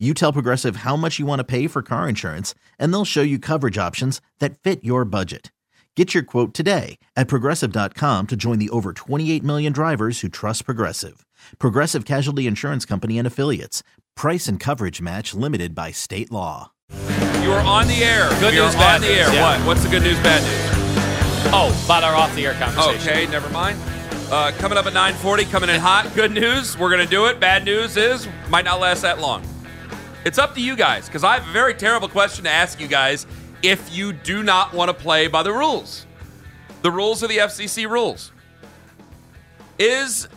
You tell Progressive how much you want to pay for car insurance, and they'll show you coverage options that fit your budget. Get your quote today at progressive.com to join the over 28 million drivers who trust Progressive. Progressive Casualty Insurance Company and Affiliates. Price and coverage match limited by state law. You are on the air. Good we news, bad on the news, air. yeah. What? What's the good news, bad news? Oh, about our off the air conversation. Okay, never mind. Uh, coming up at 9:40, coming in hot. Good news, we're gonna do it. Bad news is might not last that long. It's up to you guys because I have a very terrible question to ask you guys. If you do not want to play by the rules, the rules of the FCC rules, is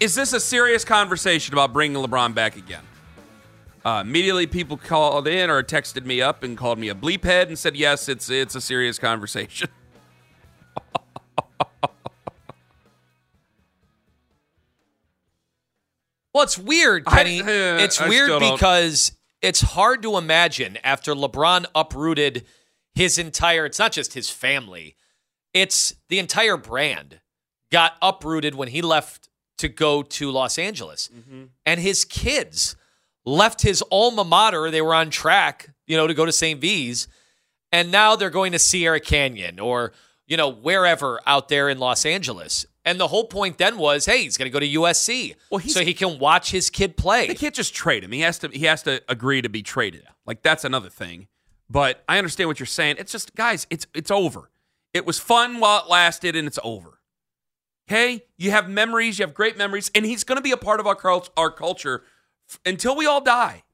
is this a serious conversation about bringing LeBron back again? Uh, immediately, people called in or texted me up and called me a bleep head and said, "Yes, it's it's a serious conversation." Well, it's weird, I- Kenny. uh, it's I weird because it's hard to imagine after LeBron uprooted his entire, it's not just his family, it's the entire brand got uprooted when he left to go to Los Angeles. Mm-hmm. And his kids left his alma mater. They were on track, you know, to go to St. V's. And now they're going to Sierra Canyon or, you know, wherever out there in Los Angeles. And the whole point then was, hey, he's going to go to USC, Well, so he can watch his kid play. They can't just trade him. He has to. He has to agree to be traded. Like that's another thing. But I understand what you're saying. It's just, guys, it's it's over. It was fun while it lasted, and it's over. Okay, you have memories. You have great memories, and he's going to be a part of our our culture until we all die.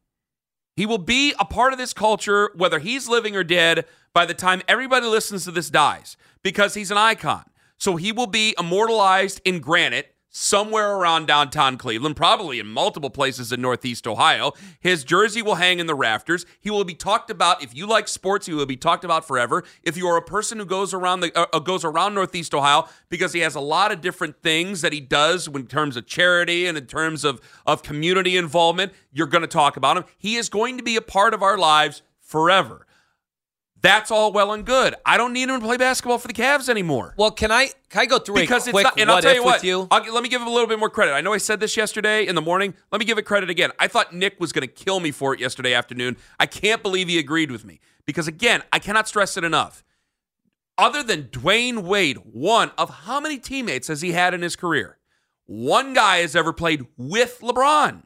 He will be a part of this culture, whether he's living or dead, by the time everybody listens to this dies, because he's an icon. So he will be immortalized in granite somewhere around downtown Cleveland, probably in multiple places in Northeast Ohio. His jersey will hang in the rafters. He will be talked about. If you like sports, he will be talked about forever. If you are a person who goes around the uh, uh, goes around Northeast Ohio, because he has a lot of different things that he does in terms of charity and in terms of of community involvement, you're going to talk about him. He is going to be a part of our lives forever. That's all well and good. I don't need him to play basketball for the Cavs anymore well, can I can I go through because it's not. And I'll what tell you what. you? Let me give him a little bit more credit. I know I said this yesterday in the morning. Let me give it credit again. I thought Nick was going to kill me for it yesterday afternoon. I can't believe he agreed with me because again, I cannot stress it enough. Other than Dwyane Wade, one of how many teammates has he had in his career? One guy has ever played with LeBron.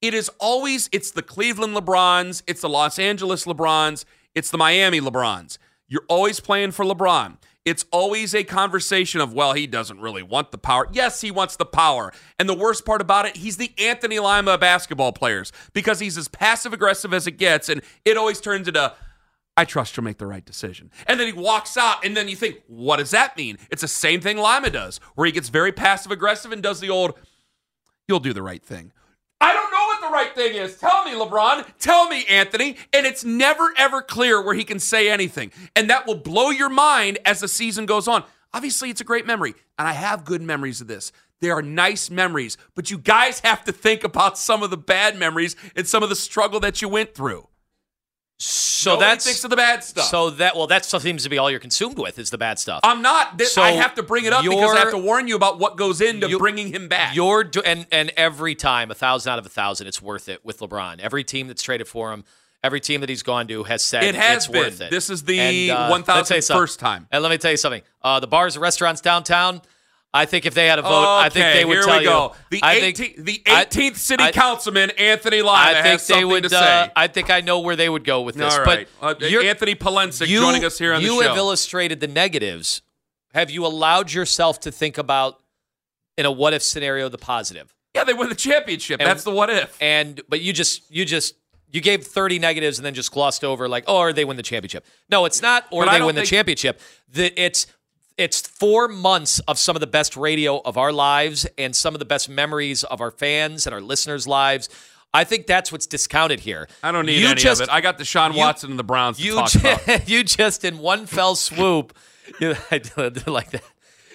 It is always it's the Cleveland LeBrons, it's the Los Angeles LeBrons, it's the Miami LeBrons. You're always playing for LeBron. It's always a conversation of, well, he doesn't really want the power. Yes, he wants the power. And the worst part about it, he's the Anthony Lima of basketball players because he's as passive aggressive as it gets. And it always turns into, I trust you'll make the right decision. And then he walks out, and then you think, what does that mean? It's the same thing Lima does, where he gets very passive aggressive and does the old, you'll do the right thing. I don't know the right thing is. Tell me, LeBron. Tell me, Anthony. And it's never, ever clear where he can say anything. And that will blow your mind as the season goes on. Obviously, it's a great memory, and I have good memories of this. They are nice memories, but you guys have to think about some of the bad memories and some of the struggle that you went through. So Nobody that's thinks of the bad stuff. So that well, that stuff seems to be all you're consumed with is the bad stuff. I'm not. Th- So I have to bring it up because I have to warn you about what goes into you- bringing him back. You're do- and and every time, a thousand out of a thousand, it's worth it with LeBron. Every team that's traded for him, every team that he's gone to has said It has it's been. worth it. This is the And, uh, 1000th let's tell you something. first time. And let me tell you something. Uh, the bars and restaurants downtown. I think if they had a vote, I think they would here tell we go. you. The I think- 18th, the I- 18th city I- councilman Anthony Lima I think has they something would. to say. Uh, I think I know where they would go with this. All right, uh, But you're- Anthony Palensic you, joining us here on the show. You have illustrated the negatives. Have you allowed yourself to think about in a what if scenario the positive? yeah, they win the championship. And- That's the what if. And but you just you just you gave 30 negatives and then just glossed over like, oh, or they win the championship. No, it's not, or But they win the championship. The, it's it's four months of some of the best radio of our lives and some of the best memories of our fans and our listeners' lives. I think that's what's discounted here. I don't need You any just- of it. I got Deshaun you- Watson and the Browns to You talk ju- about. you just in one fell swoop, you, I do it like that.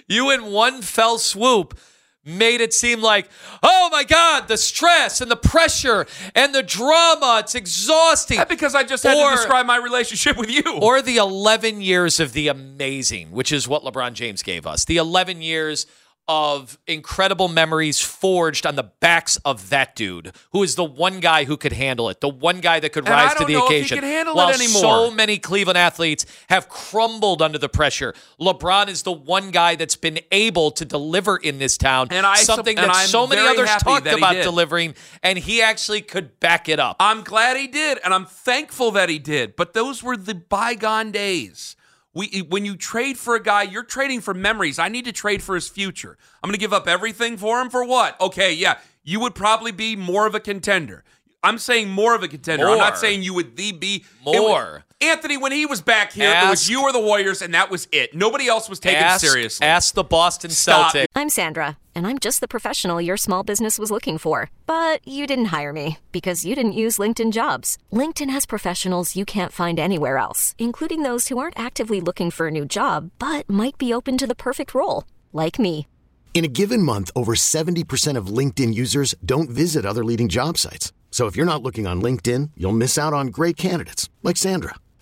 You in one fell swoop made it seem like, oh my God, the stress and the pressure and the drama. It's exhausting. That because I just had Or- to describe my relationship with you. or the 11 years of the amazing, which is what LeBron James gave us. The 11 years of incredible memories forged on the backs of that dude, who is the one guy who could handle it, the one guy that could And rise to don't the know if he occasion. can handle it While anymore. so many Cleveland athletes have crumbled under the pressure, LeBron is the one guy that's been able to deliver in this town. And I something and that I'm so many others talked about did. delivering, and he actually could back it up. I'm glad he did, and I'm thankful that he did. But those were the bygone days. We, when you trade for a guy, you're trading for memories. I need to trade for his future. I'm going to give up everything for him for what? Okay, yeah, you would probably be more of a contender. I'm saying more of a contender. I'm not saying you would the be More. was- Anthony, when he was back here, it was you or the Warriors, and that was it. Nobody else was taken ask, seriously. Ask the Boston Stop. Celtics. I'm Sandra, and I'm just the professional your small business was looking for. But you didn't hire me because you didn't use LinkedIn jobs. LinkedIn has professionals you can't find anywhere else, including those who aren't actively looking for a new job but might be open to the perfect role, like me. In a given month, over 70% of LinkedIn users don't visit other leading job sites. So if you're not looking on LinkedIn, you'll miss out on great candidates like Sandra.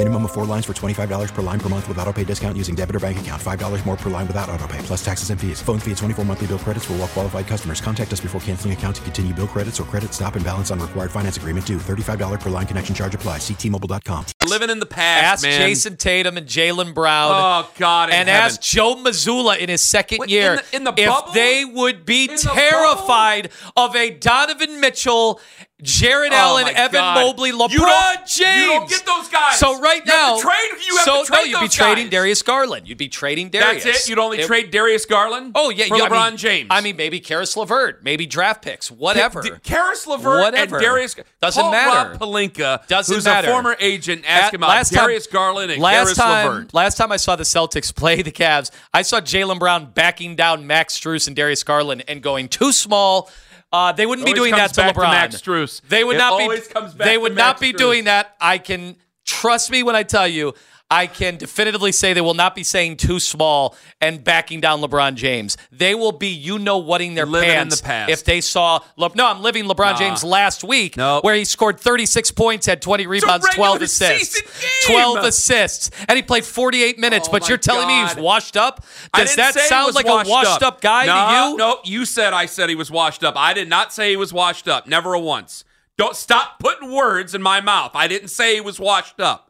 Minimum of four lines for $25 per line per month with auto pay discount using debit or bank account. $5 more per line without auto pay, plus taxes and fees. Phone fee at 24 monthly bill credits for all well qualified customers. Contact us before canceling account to continue bill credits or credit stop and balance on required finance agreement due. $35 per line connection charge apply. Ctmobile.com. Living in the past, Ask man. Jayson Tatum and Jaylen Brown. Oh God! and heaven. ask Joe Mazzulla in his second Wait, year in the- in the if bubble? they would be In the terrified of a Donovan Mitchell, Jarrett Oh, Allen, Evan God. Mobley, You LeBron don't- James. you don't get those guys. So right You have now, to trade- you have so to trade no, you'd be trading guys. Darius Garland. You'd be trading Darius. That's it. You'd only It- trade Darius Garland. Oh yeah, for I LeBron mean- James. I mean, maybe Caris LeVert, maybe draft picks, whatever. D- Caris LeVert Whatever. and Darius Doesn't call matter. Rob Pelinka, Doesn't who's matter. a former agent, ask At- him about last time- Darius Garland and last Caris time, LeVert. Last time I saw the Celtics play the Cavs, I saw Jaylen Brown backing down Max Strus and Darius Garland and going too small. Uh, they wouldn't be doing that to back to LeBron. Max Strus. They would It not be. they would not Max be Strus. doing that. I can trust me when I tell you. I can definitively say they will not be saying too small and backing down LeBron James. They will be, you know, whatting their Living in pants the past. if they saw. Le- no, I'm living LeBron Nah. James last week, Nope. where he scored 36 points, had 20 rebounds, 12 assists, 12 assists, and he played 48 minutes. Oh but you're telling me he's washed up? Does that sound like a washed up, guy no, to you? No, you said I said he was washed up. I did not say he was washed up. Never a once. Don't stop putting words in my mouth. I didn't say he was washed up.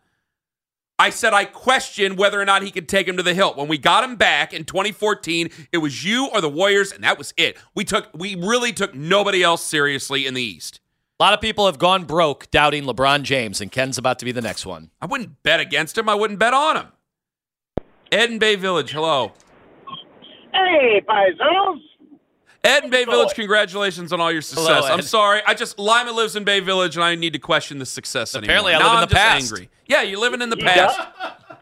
I said I questioned whether or not he could take him to the hilt. When we got him back in 2014, it was you or the Warriors, and that was it. We took we really took nobody else seriously in the East. A lot of people have gone broke doubting LeBron James, and Ken's about to be the next one. I wouldn't bet against him. I wouldn't bet on him. Ed in Bay Village, hello. Hey, paisanos. Ed in Bay Village, congratulations on all your success. Hello, I'm sorry. I just Lima lives in Bay Village, and I need to question the success anymore. Apparently I Now live in I'm the past. Angry. Yeah, you're living in the Yeah. past.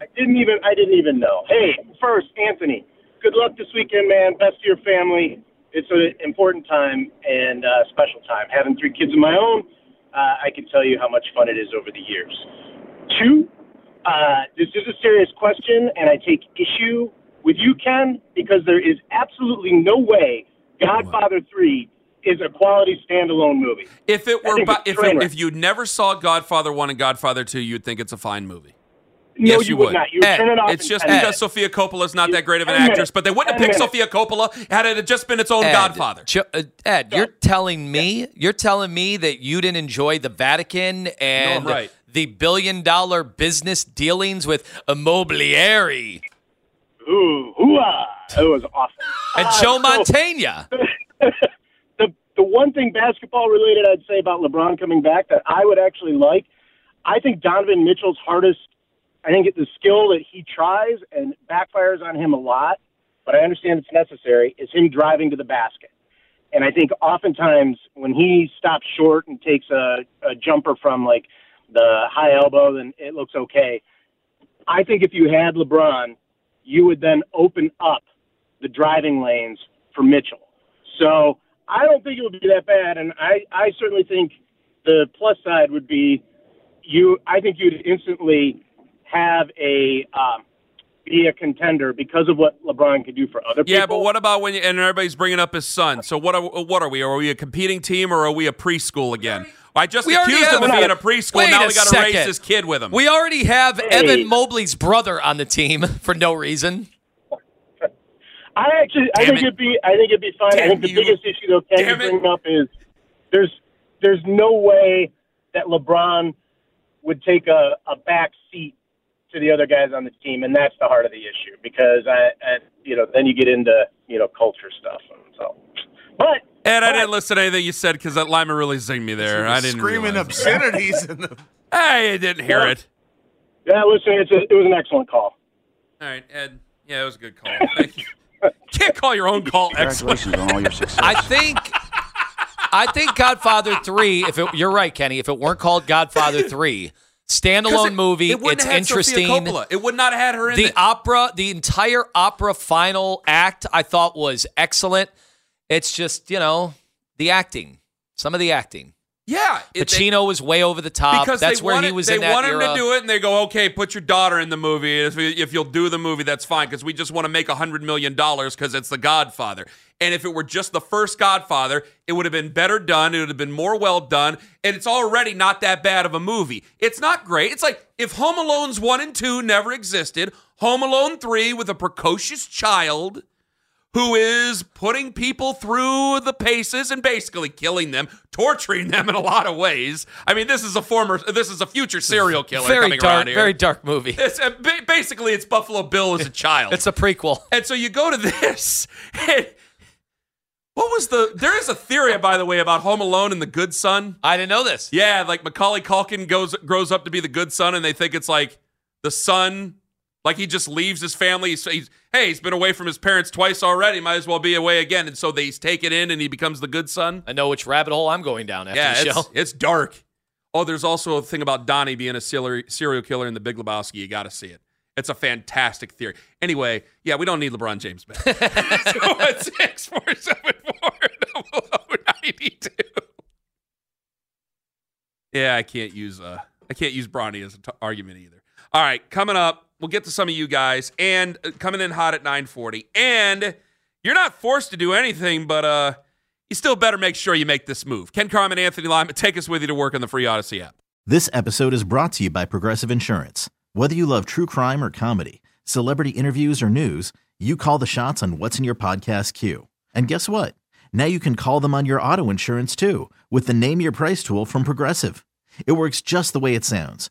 I didn't even I didn't even know. Hey, first, Anthony, good luck this weekend, man. Best to your family. It's an important time and uh, special time. Having three kids of my own, uh, I can tell you how much fun it is over the years. Two, uh, this is a serious question, and I take issue with you, Ken, because there is absolutely no way Godfather Three is a quality standalone movie. If it were, by, if it, if you never saw Godfather One and Godfather Two, you'd think it's a fine movie. No, yes, you you would would. not. You would Ed, turn it off. It's just because minutes. Sofia Coppola's not that great of an Ten actress, but they wouldn't have Ten picked. Sofia Coppola had it just been its own Ed, Godfather. Ch- uh, Ed, you're telling me you're telling me that you didn't enjoy the Vatican and No, right. the billion dollar business dealings with Immobiliari Ooh, hoo-ah. It was awesome. and Uh, Joe so- Montana. the the one thing basketball related I'd say about LeBron coming back that I would actually like, I think Donovan Mitchell's hardest. I think it's the skill that he tries and backfires on him a lot, but I understand it's necessary. Is him driving to the basket, and I think oftentimes when he stops short and takes a, a jumper from like the high elbow, then it looks okay. I think if you had LeBron, you would then open up the driving lanes for Mitchell. So I don't think it would be that bad, and I, I certainly think the plus side would be you. I think you'd instantly have a um, be a contender because of what LeBron could do for other people. Yeah, but what about when you, and everybody's bringing up his son? So what are what are we? Are we a competing team or are we a preschool again? I just We accused him of being a preschool. Wait now a we got to raise second. his kid with him. We already have Hey. Evan Mobley's brother on the team for no reason. I actually, I think it. it'd be, I think it'd be fine. I think the you. biggest issue though, Ken, Damn you bring up is there's there's no way that LeBron would take a, a back seat to the other guys on the team, and that's the heart of the issue because I, I you know, then you get into you know culture stuff, and so. But and I didn't listen to anything you said because that lineman really zinged me there. I didn't screaming obscenities in the. I didn't hear it. yeah, listen, it's a, it was an excellent call. All right, Ed. Yeah, it was a good call. Thank you. Can't call your own call excellent. Congratulations on all your success. I think I think Godfather 3, if it, you're right, Kenny, if it weren't called Godfather 3, 'Cause standalone it- movie, It it's have had Sofia interesting. Coppola. It would not have had her in The it. opera, the entire opera final act, I thought was excellent. It's just, you know, the acting. Some of the acting. Yeah, it- they- Pacino was way over the top. because That's where wanted, he was they in that want him era. to do it, and they go, "Okay, put your daughter in the movie. If, if you'll do the movie, that's fine." Because we just want to make a hundred million dollars because it's The Godfather. And if it were just the first Godfather, it would have been better done. It would have been more well done. And it's already not that bad of a movie. It's not great. It's like if Home Alone's one and two never existed, Home Alone three with a precocious child who is putting people through the paces and basically killing them, torturing them in a lot of ways. I mean, this is a former, this is a future serial killer very coming dark, around here. very dark movie. It's, uh, ba- basically, it's Buffalo Bill as a child. It's a prequel. and so you go to this. And what was the? There is a theory, by the way, about Home Alone and the Good Son. I didn't know this. Yeah, like Macaulay Culkin goes grows up to be the good son, and they think it's like the son, like he just leaves his family. He's, he's hey, he's been away from his parents twice already. Might as well be away again, and so they take it in, and he becomes the good son. I know which rabbit hole I'm going down after yeah, the it's, show. it's dark. Oh, there's also a thing about Donnie being a serial killer in The Big Lebowski. You got to see it. It's a fantastic theory. Anyway, yeah, we don't need LeBron James back. so it's six four seven four double O ninety two. Yeah, I can't use uh I can't use Bronny as an t- argument either. All right, coming up, we'll get to some of you guys and uh, coming in hot at 9:40. And you're not forced to do anything, but uh you still better make sure you make this move. Ken Carman, Anthony Lima, take us with you to work on the free Audacy app. This episode is brought to you by Progressive Insurance. Whether you love true crime or comedy, celebrity interviews or news, you call the shots on what's in your podcast queue. And guess what? Now you can call them on your auto insurance too with the Name Your Price tool from Progressive. It works just the way it sounds.